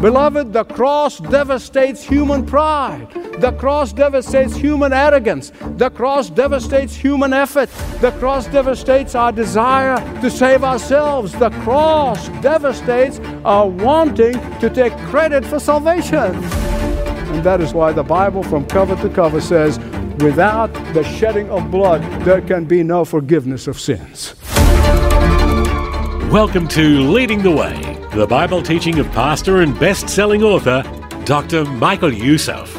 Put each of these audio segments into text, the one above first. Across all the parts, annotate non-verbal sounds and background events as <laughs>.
Beloved, the cross devastates human pride. The cross devastates human arrogance. The cross devastates human effort. The cross devastates our desire to save ourselves. The cross devastates our wanting to take credit for salvation. And that is why the Bible, from cover to cover, says, without the shedding of blood, there can be no forgiveness of sins. Welcome to Leading the Way, the Bible teaching of pastor and best selling author, Dr. Michael Youssef.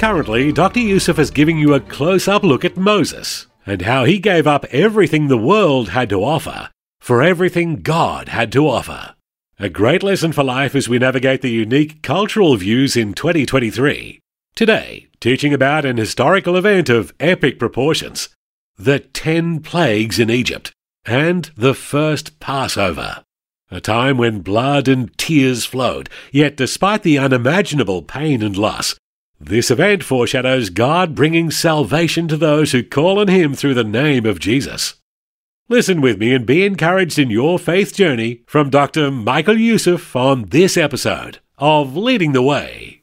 Currently, Dr. Youssef is giving you a close up look at Moses and how he gave up everything the world had to offer for everything God had to offer. A great lesson for life as we navigate the unique cultural views in 2023. Today, teaching about an historical event of epic proportions the Ten Plagues in Egypt and the first Passover. A time when blood and tears flowed, yet despite the unimaginable pain and loss, this event foreshadows God bringing salvation to those who call on Him through the name of Jesus. Listen with me and be encouraged in your faith journey from Dr. Michael Youssef on this episode of Leading the Way.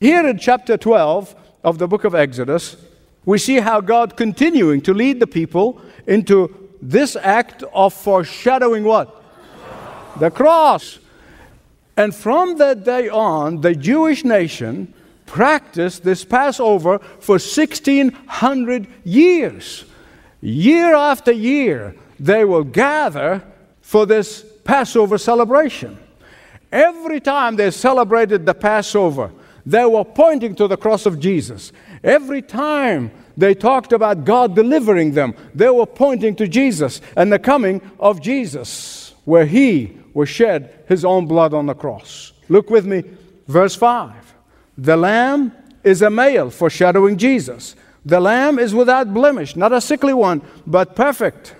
Here in chapter 12 of the book of Exodus, we see how God continuing to lead the people into this act of foreshadowing what? The cross. And from that day on, the Jewish nation practiced this Passover for 1600 years. Year after year, they will gather for this Passover celebration. Every time they celebrated the Passover, they were pointing to the cross of Jesus. Every time they talked about God delivering them. They were pointing to Jesus and the coming of Jesus, where He will shed His own blood on the cross. Look with me, verse 5. The Lamb is a male, foreshadowing Jesus. The Lamb is without blemish, not a sickly one, but perfect,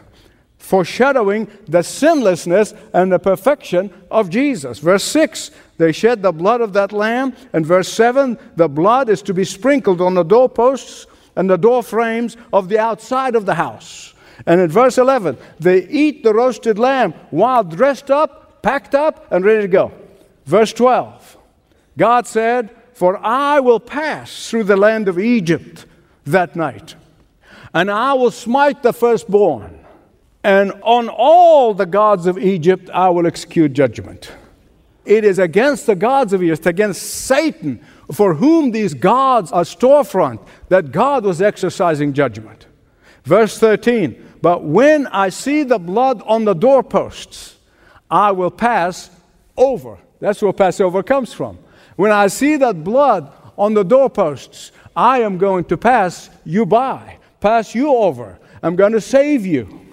foreshadowing the sinlessness and the perfection of Jesus. Verse 6 they shed the blood of that lamb. And verse 7 the blood is to be sprinkled on the doorposts and the door frames of the outside of the house. And in verse 11, they eat the roasted lamb while dressed up, packed up, and ready to go. Verse 12, God said, For I will pass through the land of Egypt that night, and I will smite the firstborn, and on all the gods of Egypt I will execute judgment. It is against the gods of Egypt, against Satan, for whom these gods are storefront, that God was exercising judgment. Verse 13, but when I see the blood on the doorposts, I will pass over. That's where Passover comes from. When I see that blood on the doorposts, I am going to pass you by, pass you over. I'm going to save you.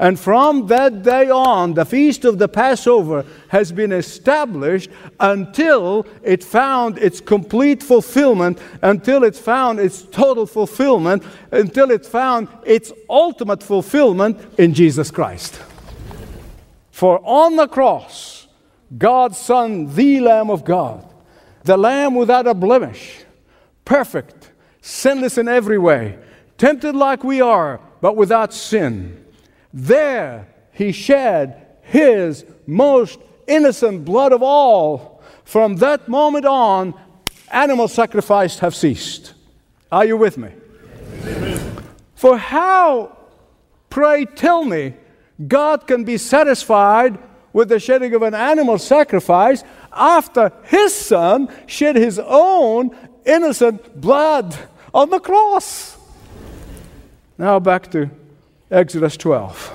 And from that day on, the feast of the Passover has been established until it found its complete fulfillment, until it found its total fulfillment, until it found its ultimate fulfillment in Jesus Christ. For on the cross, God's Son, the Lamb of God, the Lamb without a blemish, perfect, sinless in every way, tempted like we are, but without sin there he shed his most innocent blood of all. From that moment on, animal sacrifice have ceased. Are you with me? For how, pray tell me, God can be satisfied with the shedding of an animal sacrifice after his son shed his own innocent blood on the cross? Now back to Exodus 12.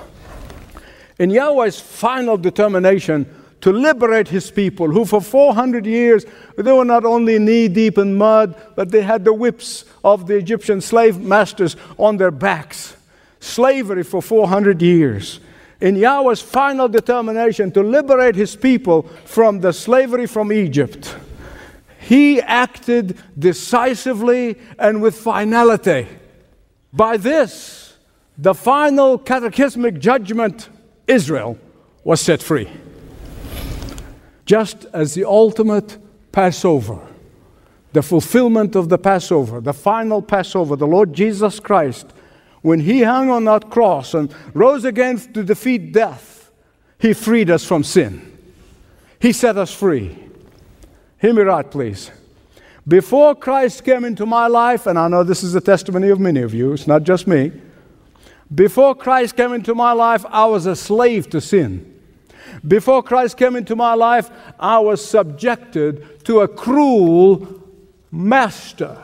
In Yahweh's final determination to liberate his people, who for 400 years they were not only knee deep in mud, but they had the whips of the Egyptian slave masters on their backs. Slavery for 400 years. in Yahweh's final determination to liberate his people from the slavery from Egypt, he acted decisively and with finality. By this, the final cataclysmic judgment, Israel was set free. Just as the ultimate Passover, the fulfillment of the Passover, the final Passover, the Lord Jesus Christ, when he hung on that cross and rose again to defeat death, he freed us from sin. He set us free. Hear me right, please. Before Christ came into my life, and I know this is the testimony of many of you, it's not just me. Before Christ came into my life, I was a slave to sin. Before Christ came into my life, I was subjected to a cruel master.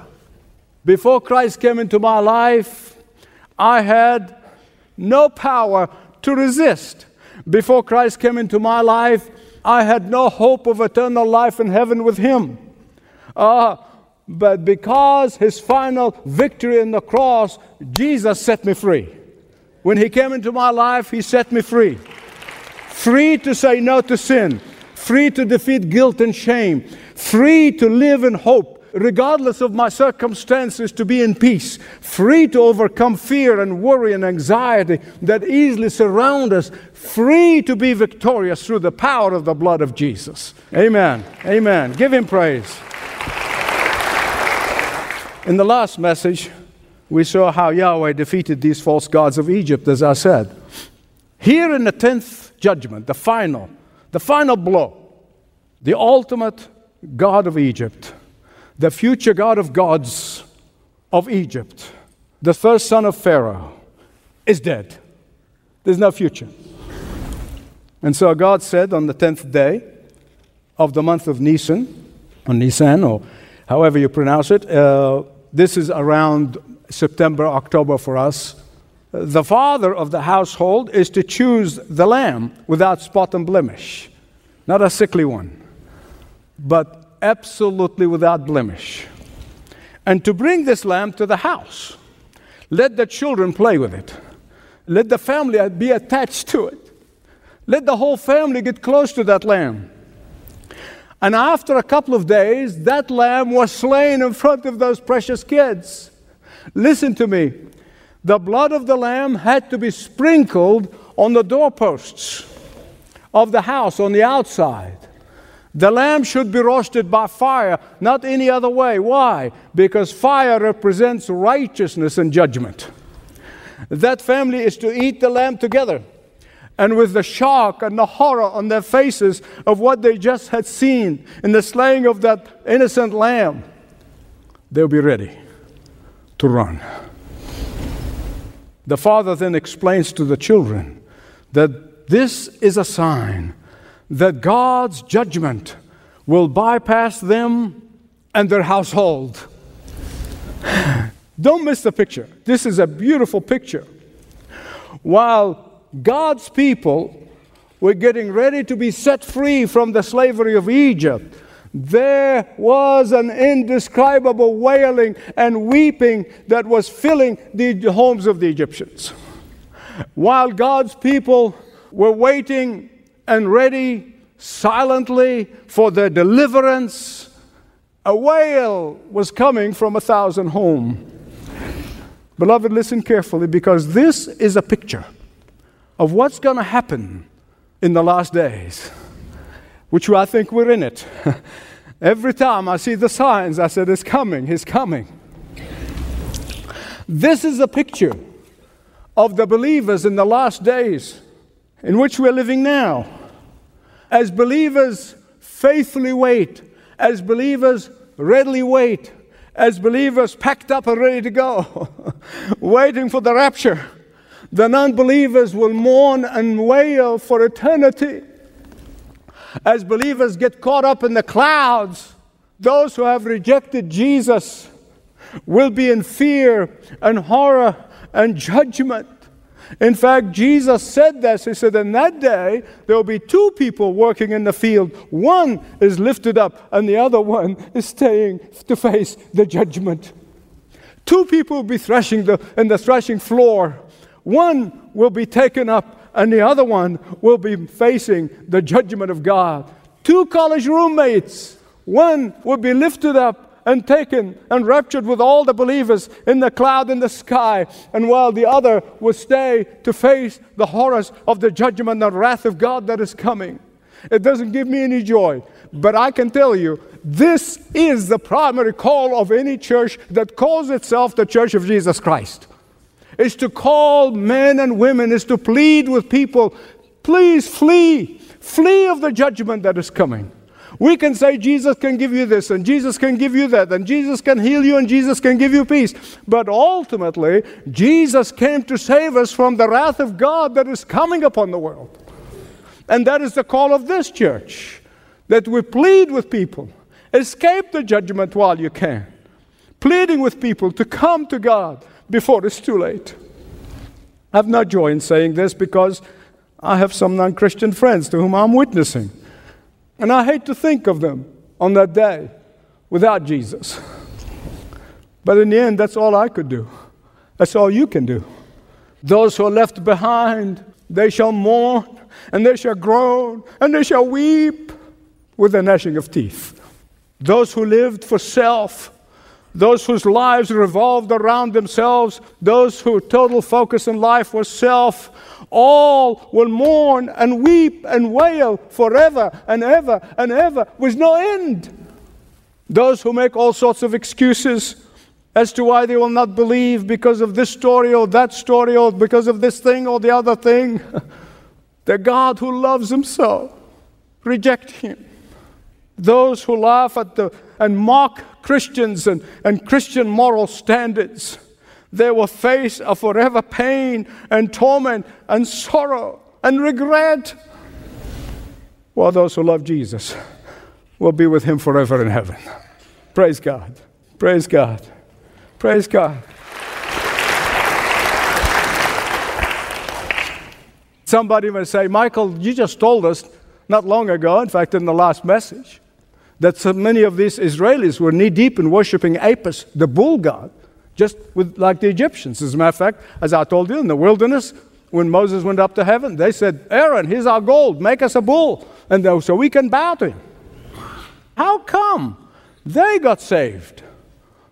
Before Christ came into my life, I had no power to resist. Before Christ came into my life, I had no hope of eternal life in heaven with Him. Uh, but because His final victory in the cross, Jesus set me free. When He came into my life, He set me free. Free to say no to sin, free to defeat guilt and shame, free to live in hope, regardless of my circumstances, to be in peace, free to overcome fear and worry and anxiety that easily surround us, free to be victorious through the power of the blood of Jesus. Amen. Amen. Give him praise. In the last message, we saw how Yahweh defeated these false gods of Egypt, as I said. Here in the 10th judgment, the final, the final blow, the ultimate God of Egypt, the future God of gods of Egypt, the first son of Pharaoh, is dead. There's no future. And so God said on the 10th day of the month of Nisan, or Nisan, or however you pronounce it, uh, this is around September, October for us. The father of the household is to choose the lamb without spot and blemish, not a sickly one, but absolutely without blemish. And to bring this lamb to the house, let the children play with it, let the family be attached to it, let the whole family get close to that lamb. And after a couple of days, that lamb was slain in front of those precious kids. Listen to me. The blood of the lamb had to be sprinkled on the doorposts of the house on the outside. The lamb should be roasted by fire, not any other way. Why? Because fire represents righteousness and judgment. That family is to eat the lamb together and with the shock and the horror on their faces of what they just had seen in the slaying of that innocent lamb, they'll be ready to run. The father then explains to the children that this is a sign that God's judgment will bypass them and their household. <sighs> Don't miss the picture. This is a beautiful picture. While God's people were getting ready to be set free from the slavery of Egypt, there was an indescribable wailing and weeping that was filling the homes of the Egyptians. While God's people were waiting and ready silently for their deliverance, a wail was coming from a thousand homes. Beloved, listen carefully because this is a picture of what's going to happen in the last days, which I think we're in it. <laughs> Every time I see the signs, I said, It's coming, He's coming. This is a picture of the believers in the last days in which we're living now. As believers faithfully wait, as believers readily wait, as believers packed up and ready to go, <laughs> waiting for the rapture the non believers will mourn and wail for eternity. As believers get caught up in the clouds, those who have rejected Jesus will be in fear and horror and judgment. In fact, Jesus said this. He said, In that day, there will be two people working in the field. One is lifted up, and the other one is staying to face the judgment. Two people will be threshing the, in the threshing floor. One will be taken up and the other one will be facing the judgment of God. Two college roommates, one will be lifted up and taken and raptured with all the believers in the cloud in the sky, and while the other will stay to face the horrors of the judgment and wrath of God that is coming. It doesn't give me any joy, but I can tell you this is the primary call of any church that calls itself the Church of Jesus Christ. Is to call men and women, is to plead with people, please flee, flee of the judgment that is coming. We can say Jesus can give you this, and Jesus can give you that, and Jesus can heal you, and Jesus can give you peace. But ultimately, Jesus came to save us from the wrath of God that is coming upon the world. And that is the call of this church that we plead with people escape the judgment while you can, pleading with people to come to God before it's too late. I have no joy in saying this because I have some non Christian friends to whom I'm witnessing. And I hate to think of them on that day without Jesus. But in the end, that's all I could do. That's all you can do. Those who are left behind, they shall mourn, and they shall groan, and they shall weep with the gnashing of teeth. Those who lived for self, those whose lives revolved around themselves, those whose total focus in life was self, all will mourn and weep and wail forever and ever and ever with no end. Those who make all sorts of excuses as to why they will not believe because of this story or that story or because of this thing or the other thing, <laughs> the God who loves them so, reject him. Those who laugh at the and mock Christians and, and Christian moral standards they will face a forever pain and torment and sorrow and regret. While those who love Jesus will be with him forever in heaven. Praise God. Praise God. Praise God. Somebody may say, Michael, you just told us not long ago, in fact, in the last message, that so many of these Israelis were knee deep in worshiping Apis, the bull god just with, like the Egyptians. As a matter of fact, as I told you, in the wilderness, when Moses went up to heaven, they said, Aaron, here's our gold, make us a bull, and they, so we can bow to him. How come they got saved,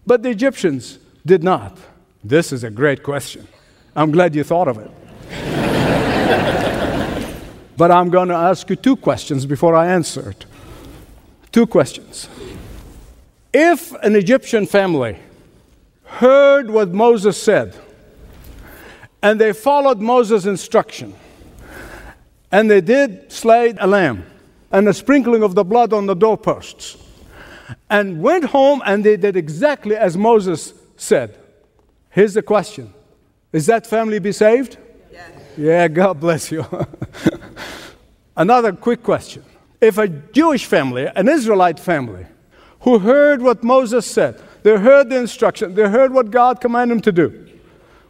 but the Egyptians did not? This is a great question. I'm glad you thought of it. <laughs> but I'm going to ask you two questions before I answer it. Two questions. If an Egyptian family heard what Moses said, and they followed Moses' instruction, and they did slay a lamb and a sprinkling of the blood on the doorposts, and went home and they did exactly as Moses said. Here's the question Is that family be saved? Yes. Yeah, God bless you. <laughs> Another quick question. If a Jewish family, an Israelite family, who heard what Moses said, they heard the instruction. They heard what God commanded them to do.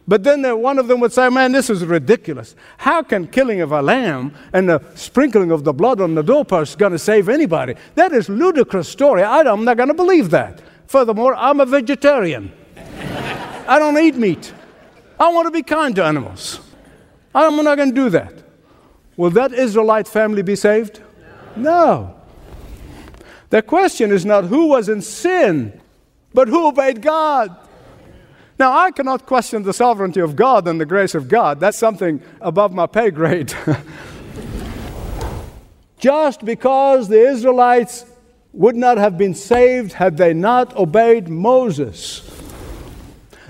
But then one of them would say, Man, this is ridiculous. How can killing of a lamb and the sprinkling of the blood on the doorpost going to save anybody? That is ludicrous story. I'm not going to believe that. Furthermore, I'm a vegetarian. I don't eat meat. I want to be kind to animals. I'm not going to do that. Will that Israelite family be saved? No. The question is not who was in sin but who obeyed God? Now, I cannot question the sovereignty of God and the grace of God. That's something above my pay grade. <laughs> Just because the Israelites would not have been saved had they not obeyed Moses.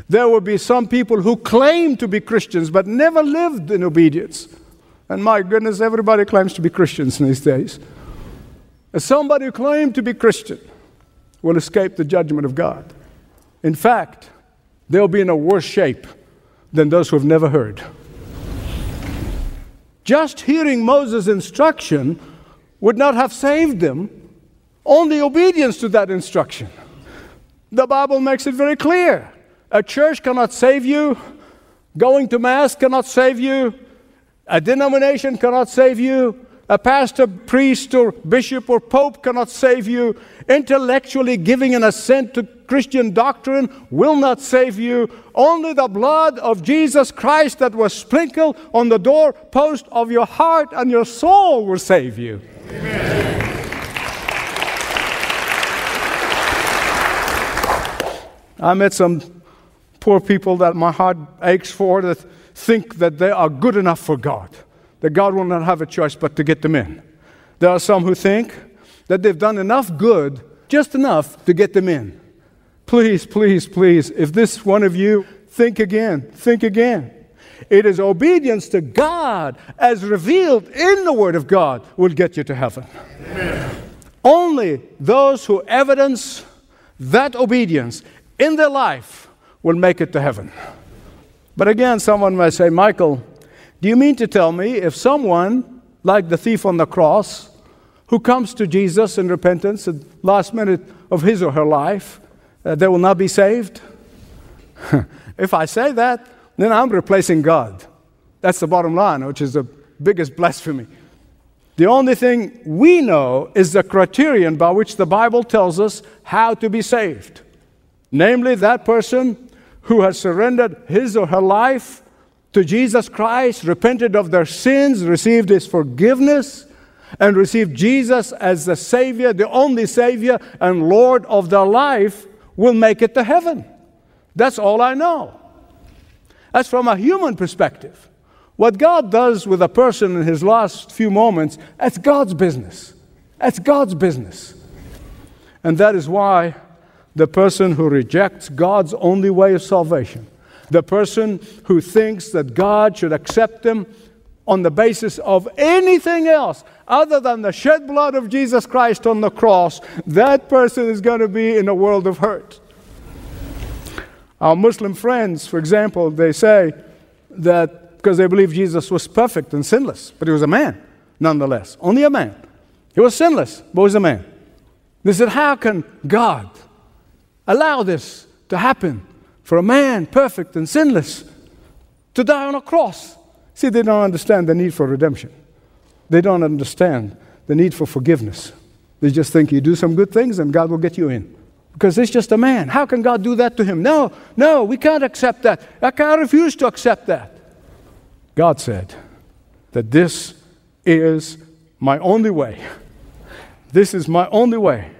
There would be some people who claim to be Christians but never lived in obedience. And my goodness, everybody claims to be Christians these days. As somebody who claimed to be Christian will escape the judgment of God. In fact, they'll be in a worse shape than those who have never heard. Just hearing Moses' instruction would not have saved them, only obedience to that instruction. The Bible makes it very clear. A church cannot save you, going to Mass cannot save you, a denomination cannot save you, A pastor, priest, or bishop or pope cannot save you. Intellectually giving an assent to Christian doctrine will not save you. Only the blood of Jesus Christ that was sprinkled on the doorpost of your heart and your soul will save you. Amen. I met some poor people that my heart aches for that think that they are good enough for God, that God will not have a choice but to get them in. There are some who think that they've done enough good, just enough to get them in. Please, please, please, if this one of you, think again, think again. It is obedience to God as revealed in the Word of God will get you to heaven. Amen. Only those who evidence that obedience in their life will make it to heaven. But again, someone may say, Michael, do you mean to tell me if someone, like the thief on the cross, who comes to Jesus in repentance at last minute of his or her life, uh, they will not be saved? <laughs> if I say that, then I'm replacing God. That's the bottom line, which is the biggest blasphemy. The only thing we know is the criterion by which the Bible tells us how to be saved. Namely, that person who has surrendered his or her life to Jesus Christ, repented of their sins, received his forgiveness, and received Jesus as the Savior, the only Savior and Lord of their life, will make it to heaven. That's all I know. That's from a human perspective. What God does with a person in his last few moments, that's God's business. That's God's business. And that is why the person who rejects God's only way of salvation, the person who thinks that God should accept them on the basis of anything else other than the shed blood of Jesus Christ on the cross, that person is going to be in a world of hurt. Our Muslim friends, for example, they say that because they believe Jesus was perfect and sinless, but he was a man nonetheless, only a man. He was sinless, but he was a man. They said, How can God allow this to happen for a man perfect and sinless to die on a cross. See, they don't understand the need for redemption. They don't understand the need for forgiveness. They just think you do some good things and God will get you in. Because it's just a man. How can God do that to him? No, no, we can't accept that. I can't refuse to accept that. God said that this is my only way. This is my only way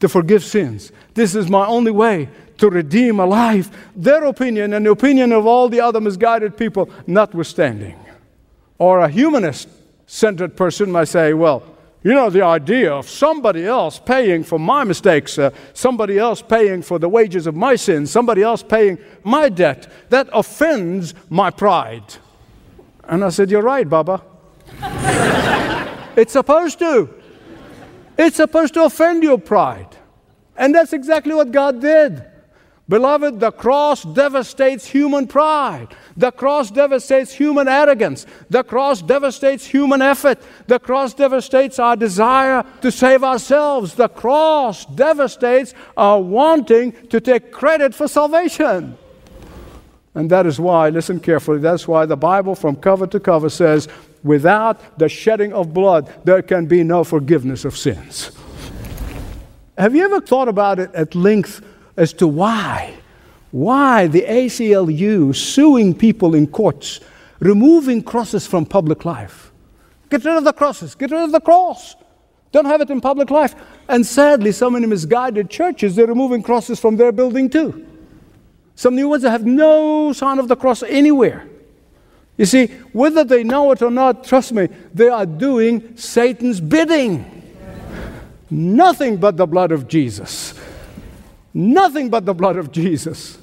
to forgive sins. This is my only way to redeem a life. Their opinion and the opinion of all the other misguided people, notwithstanding. Or a humanist centered person might say, well, you know, the idea of somebody else paying for my mistakes, uh, somebody else paying for the wages of my sins, somebody else paying my debt, that offends my pride. And I said, You're right, Baba. <laughs> it's supposed to. It's supposed to offend your pride. And that's exactly what God did. Beloved, the cross devastates human pride. The cross devastates human arrogance. The cross devastates human effort. The cross devastates our desire to save ourselves. The cross devastates our wanting to take credit for salvation. And that is why, listen carefully, that's why the Bible from cover to cover says, without the shedding of blood, there can be no forgiveness of sins. Have you ever thought about it at length as to why? Why the ACLU suing people in courts, removing crosses from public life? Get rid of the crosses, get rid of the cross. Don't have it in public life. And sadly, so many misguided churches, they're removing crosses from their building too. Some new ones have no sign of the cross anywhere. You see, whether they know it or not, trust me, they are doing Satan's bidding. Nothing but the blood of Jesus. Nothing but the blood of Jesus.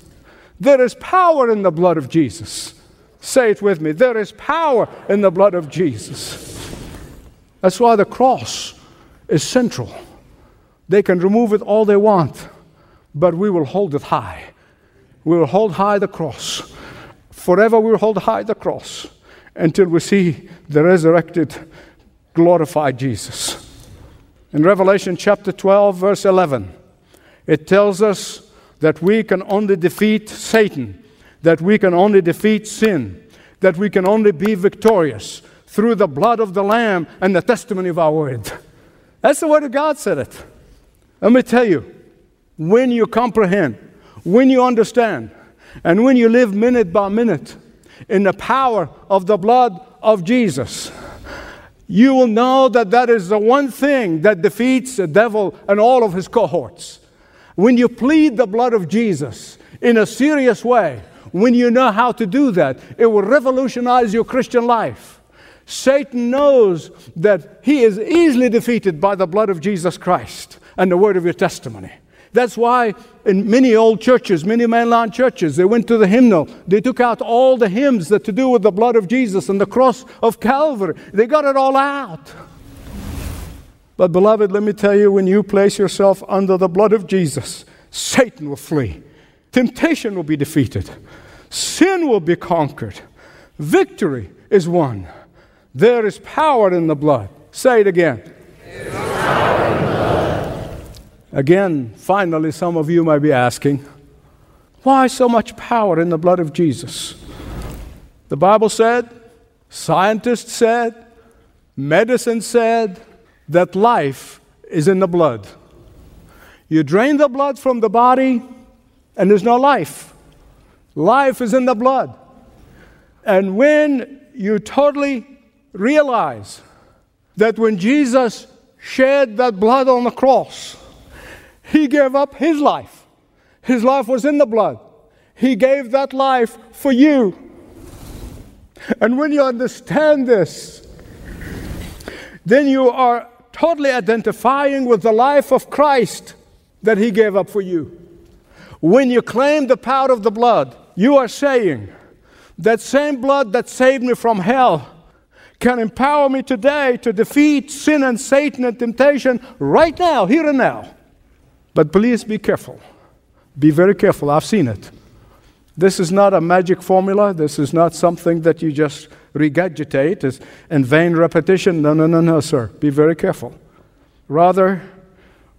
There is power in the blood of Jesus. Say it with me. There is power in the blood of Jesus. That's why the cross is central. They can remove it all they want, but we will hold it high. We will hold high the cross. Forever we will hold high the cross until we see the resurrected, glorified Jesus. In Revelation chapter 12, verse 11, it tells us that we can only defeat Satan, that we can only defeat sin, that we can only be victorious through the blood of the Lamb and the testimony of our word. That's the word of God said it. Let me tell you, when you comprehend, when you understand, and when you live minute by minute in the power of the blood of Jesus, you will know that that is the one thing that defeats the devil and all of his cohorts. When you plead the blood of Jesus in a serious way, when you know how to do that, it will revolutionize your Christian life. Satan knows that he is easily defeated by the blood of Jesus Christ and the word of your testimony. That's why in many old churches, many mainline churches, they went to the hymnal. They took out all the hymns that to do with the blood of Jesus and the cross of Calvary. They got it all out. But beloved, let me tell you, when you place yourself under the blood of Jesus, Satan will flee. Temptation will be defeated. Sin will be conquered. Victory is won. There is power in the blood. Say it again. Again, finally, some of you might be asking, why so much power in the blood of Jesus? The Bible said, scientists said, medicine said that life is in the blood. You drain the blood from the body, and there's no life. Life is in the blood. And when you totally realize that when Jesus shed that blood on the cross, he gave up his life. His life was in the blood. He gave that life for you. And when you understand this, then you are totally identifying with the life of Christ that He gave up for you. When you claim the power of the blood, you are saying, that same blood that saved me from hell can empower me today to defeat sin and Satan and temptation right now, here and now. But please be careful. Be very careful. I've seen it. This is not a magic formula. This is not something that you just regurgitate in vain repetition. No, no, no, no, sir. Be very careful. Rather,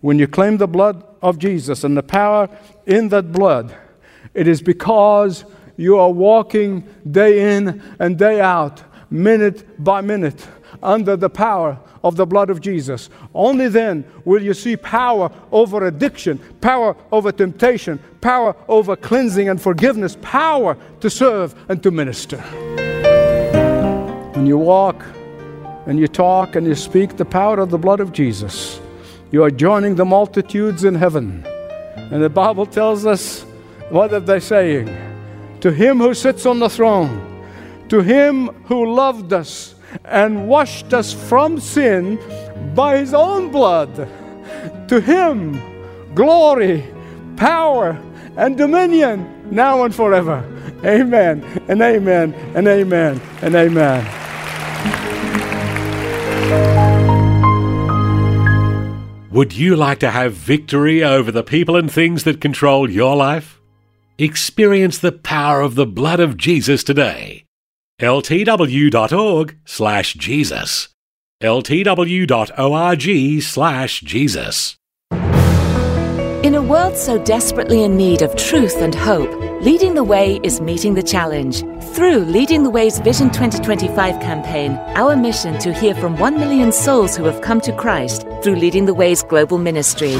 when you claim the blood of Jesus and the power in that blood, it is because you are walking day in and day out, minute by minute, under the power of the blood of Jesus. Only then will you see power over addiction, power over temptation, power over cleansing and forgiveness, power to serve and to minister. When you walk and you talk and you speak the power of the blood of Jesus, you are joining the multitudes in heaven. And the Bible tells us what are they saying? To him who sits on the throne, to him who loved us and washed us from sin by his own blood. To him, glory, power, and dominion now and forever. Amen and amen and amen and amen. Would you like to have victory over the people and things that control your life? Experience the power of the blood of Jesus today ltw.org slash Jesus. ltw.org slash Jesus. In a world so desperately in need of truth and hope, Leading the Way is meeting the challenge. Through Leading the Way's Vision 2025 campaign, our mission to hear from 1 million souls who have come to Christ through Leading the Way's global ministry.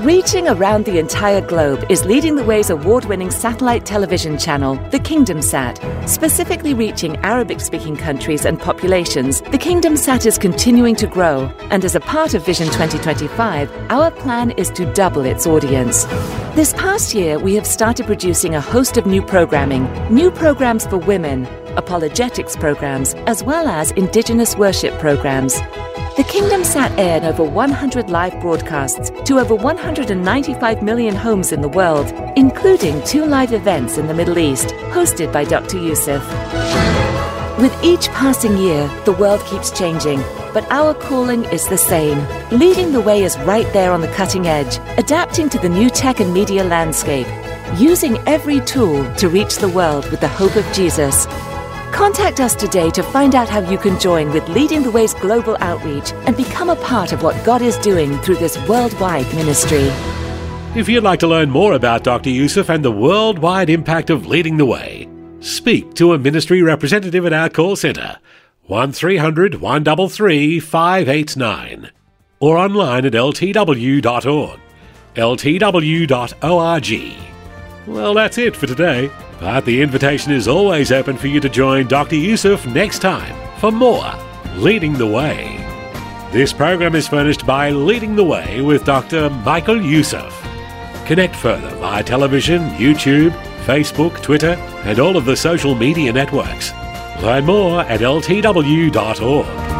Reaching around the entire globe is Leading the Way's award winning satellite television channel, the Kingdom Sat. Specifically reaching Arabic speaking countries and populations, the Kingdom Sat is continuing to grow, and as a part of Vision 2025, our plan is to double its audience. This past year, we have started producing a host of new programming, new programs for women, apologetics programs, as well as Indigenous worship programs. The Kingdom Sat aired over 100 live broadcasts to over 195 million homes in the world, including two live events in the Middle East, hosted by Dr. Youssef. With each passing year, the world keeps changing, but our calling is the same. Leading the way is right there on the cutting edge, adapting to the new tech and media landscape, using every tool to reach the world with the hope of Jesus. Contact us today to find out how you can join with Leading the Way's global outreach and become a part of what God is doing through this worldwide ministry. If you'd like to learn more about Dr. Youssef and the worldwide impact of leading the way, speak to a ministry representative at our call centre 1300 133 589 or online at ltw.org. ltw.org. Well, that's it for today, but the invitation is always open for you to join Dr. Youssef next time for more Leading the Way. This program is furnished by Leading the Way with Dr. Michael Youssef. Connect further via television, YouTube, Facebook, Twitter, and all of the social media networks. Learn more at ltw.org.